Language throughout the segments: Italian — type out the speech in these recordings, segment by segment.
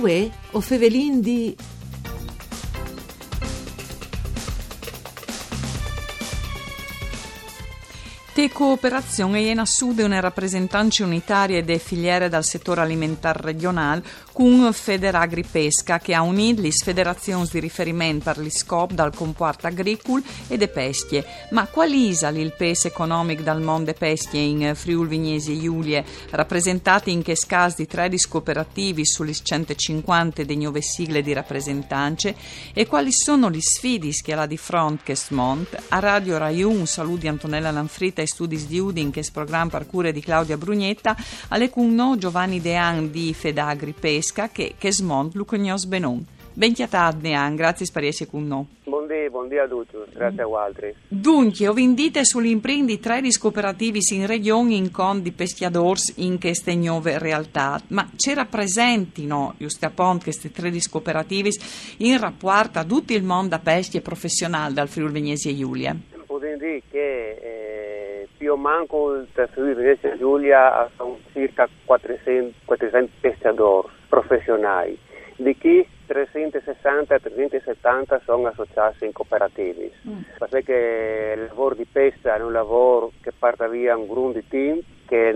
Uè, o fevelin di... Te cooperazione è in assude una rappresentanza unitaria e filiere dal settore alimentare regionale con Federagri Pesca che ha unito le federazioni di riferimento per gli scop dal comparto agricolo e de pesche. Ma quali isa il peso economico dal mondo pesche in Friuli Vignesi e Giulie, rappresentati in che scas di 13 cooperativi sulle 150 di nuove sigle di rappresentanze e quali sono le sfide che ha di fronte che smont? A Radio Rai 1 saluti Antonella Lanfrita e studi di Udin che è programma per cure di Claudia Brugnetta, alle no Giovanni Dean di Fedagri Pesca pesca che, che smont lucognos benon. Ben chiatad nean, grazie per essere con noi. Buondì, buondì a tutti, grazie a voi. Dunque, ho vendite sull'imprendi tre cooperativi in regione in con di peschiadors in queste nuove realtà, ma ci rappresentino, giusto appunto, queste tre cooperativi in rapporto a tutto il mondo da pesche professionale dal Friuli Vegnesi e Giulia? Posso dire che eh, più o meno il Friuli Vegnesi e Giulia sono circa 400, 400 pescadores professionali, di chi 360 e 370 sono associati in cooperativi. Mm. Perché il lavoro di pesca è un lavoro che parte via un grande team che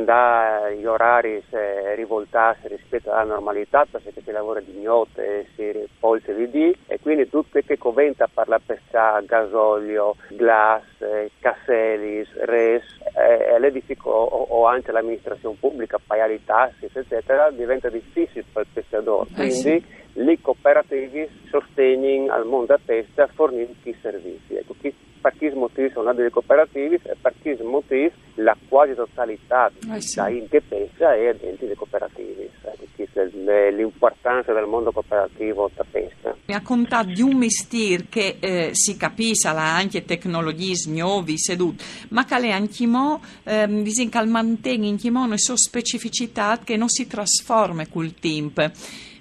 gli orari se rivoltarsi rispetto alla normalità perché si lavora di notte si polse di dì e quindi tutto che conventa per la pesca gasolio, glass, eh, casselis, res eh, l'edificio o, o, anche l'amministrazione pubblica pagare i tassi eccetera diventa difficile per il pescatore eh quindi sì. le cooperative sostengono al mondo a pesca fornendo servizi ecco, chi chi motivi sono delle cooperative e per chi motivi la quasi totalità eh sì. da è dentro le cooperative. L'importanza del mondo cooperativo da pesca. Mi ha contato di un mestiere che eh, si capisce anche tecnologie nuove sedute, ma che anche mo, ehm, che mantiene in una sua specificità che non si trasforma col tempo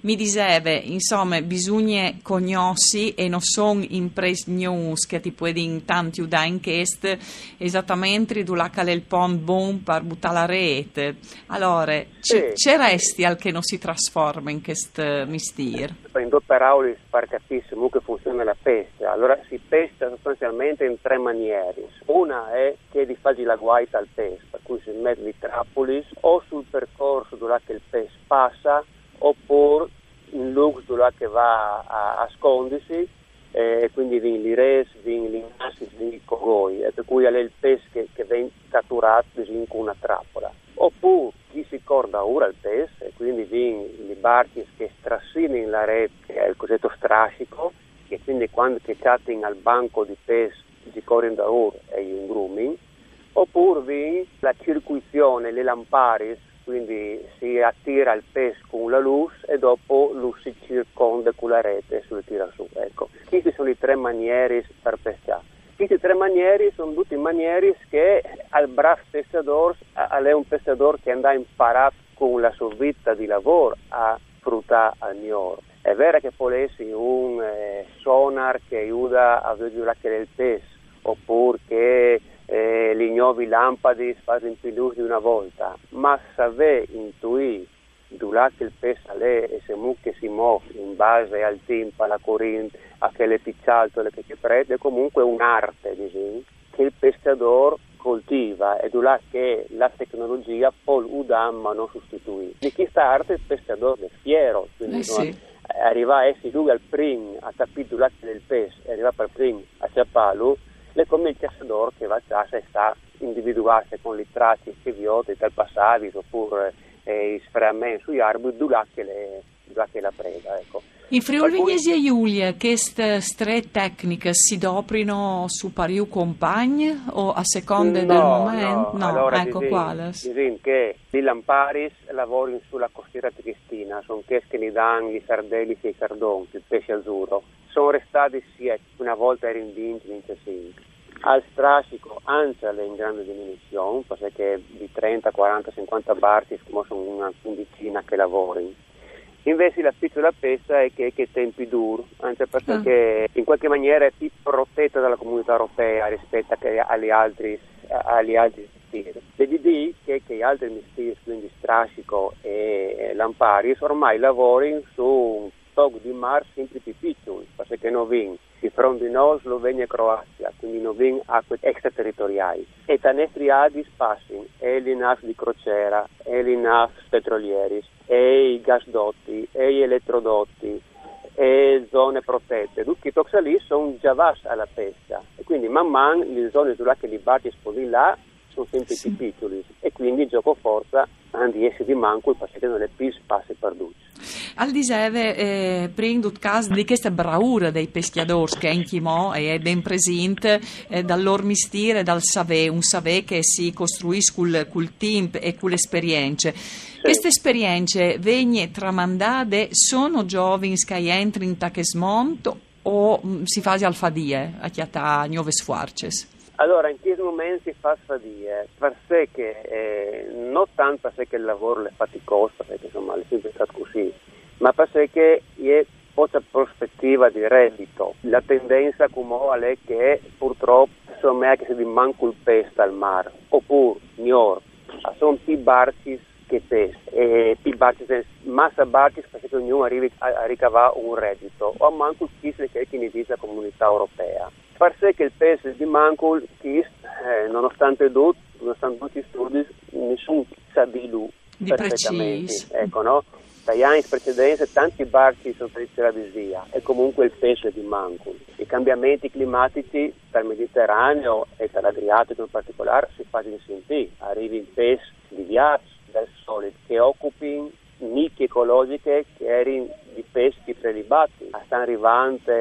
mi diceva, insomma, bisogna conoscere e non sono imprese news che ti puoi in tanti da inchieste esattamente dove è il pont buon per buttare la rete. Allora, sì. c'è resti al che non si trasforma in questo mestiere? In due parole per capire come funziona la pesca. Allora, si pesca sostanzialmente in tre maniere. Una è che di fare la guaita al pesce, per cui si mette i trappoli o sul percorso dove il pesce passa oppure in lux che va a, a scondersi e quindi vin l'ires, vin l'inassis, vin il cogoi e per cui è il pesce che, che viene catturato in una trappola. Oppure chi si corda ora il pesce e quindi vin i barchi che strassinano la rete che è il cosiddetto strascico che quindi quando che chatten al banco di pesce si corrono da ora è un grooming oppure vin la circuizione, le lamparis quindi si attira il pesce con la luce e dopo lo si circonda con la rete e si tira su. Ecco, queste sono le tre maniere per pescare. Queste tre maniere sono tutte maniere che al bravo pescatore è un pescatore che andrà a imparare con la sua vita di lavoro a fruttare al gnoro. È vero che può essere un eh, sonar che aiuta a vedere il pesce, oppure che eh, le nuove lampade fanno più luce di una volta, ma sapere intuire durante il pesale e se mucche si muove in base al tempo, alla corrente, a quelle piccialtole che ci prende, è comunque un'arte diciamo, che il pescatore coltiva e durante che la tecnologia può udare ma non sostituire. Di questa arte il pescatore è fiero, quindi eh sì. arriva a essere lui al primo a capire del pesce, arriva per primo a ciappalo, le comunicazioni che va a sta individuarsi con le tracce che vi ho del passato oppure eh, i sframenti sugli arbori dove che, le, che la preda. Ecco. In Friuli Vignesi e Giulia, queste tre tecniche si doprino su pariu compagni o a seconda no, del momento? No, no allora, ecco quale. Disin che i lamparis lavorano sulla costiera triestina, sono che ne danno i sardelli e i cardoni, il pesce azzurro sono restati sì, una volta erano in 20, 25. Al strascico anche è in grande diminuzione, perché di 30, 40, 50 barchi sono una quindicina che lavorano. Invece la piccola pesca è che, che tempi duri, anche perché ah. in qualche maniera è più protetta dalla comunità europea rispetto agli altri, agli altri mestieri. Vedi che, che gli altri mestieri, quindi strascico e lampari, ormai lavorano su stock di mar sempre più piccoli, perché non vengono di fronte a Slovenia e Croazia, quindi non vengono acque extraterritoriali. E da nostri adi passano e le di crociera, e le petrolieri, e i gasdotti, e gli elettrodotti, e zone protette. Tutti i lì sono già vasti alla pesca e quindi man mano le zone dove li batti esposti là sono sempre sì. più piccoli e quindi gioco forza di essere di manco perché non è più spazio perduto. Al diseve eh, prendo caso di questa bravura dei peschiadori che in Chimò è ben presente eh, dal loro mistero dal savè, un savè che si costruisce col, col team e con le esperienze. Sì. Queste esperienze vengono tramandate, sono giovani che entrano in Tachesmont o mh, mm, si fa al fadie a chiata nuove sforces? Allora, in questo momento si fa sfadie, per sé che, eh, non tanto per sé che il lavoro è faticoso, perché insomma è sempre stato così, ma per sé che è poca prospettiva di reddito. La tendenza come è che purtroppo insomma, è che si manca il pesce al mare, oppure, miglior, sono più barci che pesce, e più barci, massa barci perché ognuno arrivi a, a ricavare un reddito, o manco chi se che è la comunità europea far sì che il paese di Mancul, eh, nonostante tutto, nonostante tutti gli studi, nessuno sa di lui di perfettamente. Ecco, no? Dagli anni precedenti tanti barchi sono stati la via e comunque il peso di Mancul. I cambiamenti climatici dal Mediterraneo e dall'Adriatico in particolare si fanno sentire. Arrivi il peso di ghiaccio del sole che occupi nicchie ecologiche che erano di peschi prelibati. Stanno arrivando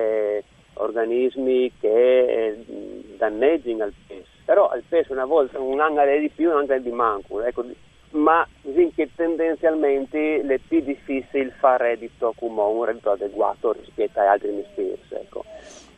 organismi che eh, danneggiano il pesce. Però il pesce una volta un anno di più, un anno di manco, ecco, ma che tendenzialmente è più difficile fare reddito come un reddito adeguato rispetto agli altri mestieri. Ecco.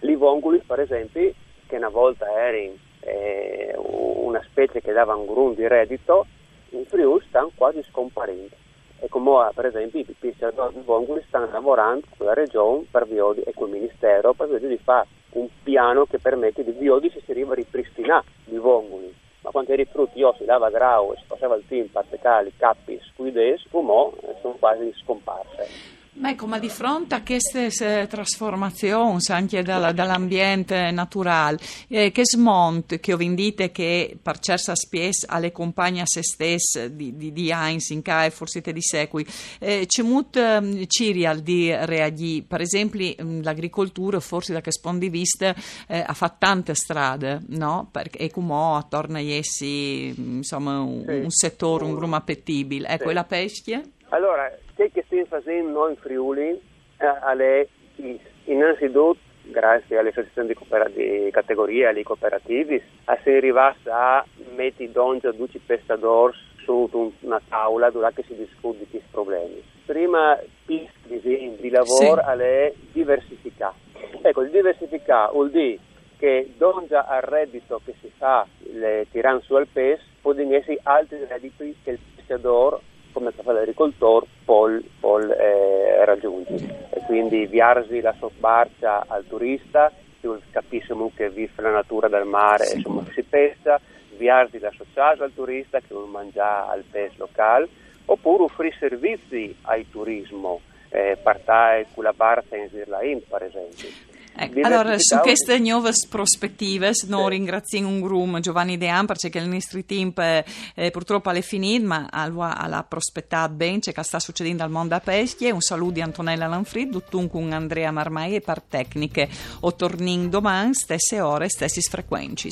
L'ivonguli, per esempio, che una volta era eh, una specie che dava un grun di reddito, in Friuli stanno quasi scomparendo e come per esempio i pescatori di Vongoli stanno lavorando con la regione per Viodi e col Ministero per vedere di fare un piano che permette di Viodi si arriva a ripristinare i Vongoli. Ma quando eri frutti io si lava grau e si passava il team, partecali, cappi, scuides, come sono quasi scomparse. Ecco, ma di fronte a queste eh, trasformazioni anche dalla, dall'ambiente naturale, eh, che smont che ho vendite che per certa spes alle compagne a se stesse di, di, di Heinz in CAE forse di secoli, eh, c'è molto um, cirial di reagì, per esempio um, l'agricoltura forse da che spunto di vista eh, ha fatto tante strade, no? Perché, e come attorno a essi insomma un, sì. un settore, un grumo appetibile, ecco, sì. e la pesca? Allora, ciò che stiamo facendo noi in Friuli eh, è innanzitutto grazie alle associazioni di, cooper- di categoria alle cooperative, si arriva a mettere donne a 12 pescatori su una tavola dove si discute di questi problemi. Prima piste di lavoro sì. è diversificare. Ecco, il diversificare vuol dire che donde al reddito che si fa le tirano su al PES, possono essere altri redditi che il pescatore come fa l'agricoltore poi, poi eh, raggiungi. E quindi viarsi la sopbarcia al turista che capisce che vive la natura del mare e insomma si pesca viarsi la sociale al turista che non mangia al pesce locale oppure offrire servizi al turismo eh, partire con la barca in Sirlain per esempio Ecco, allora, su queste nuove prospettive, noi sì. ringraziamo un groom Giovanni De Am perché il nostro team eh, purtroppo è finito, ma ha prospettato bene ciò che sta succedendo al mondo a peschi. Un saluto di Antonella Lanfrid, tutto con Andrea Marmai e per tecniche. O torniamo domani, stesse ore, stessi frequenci.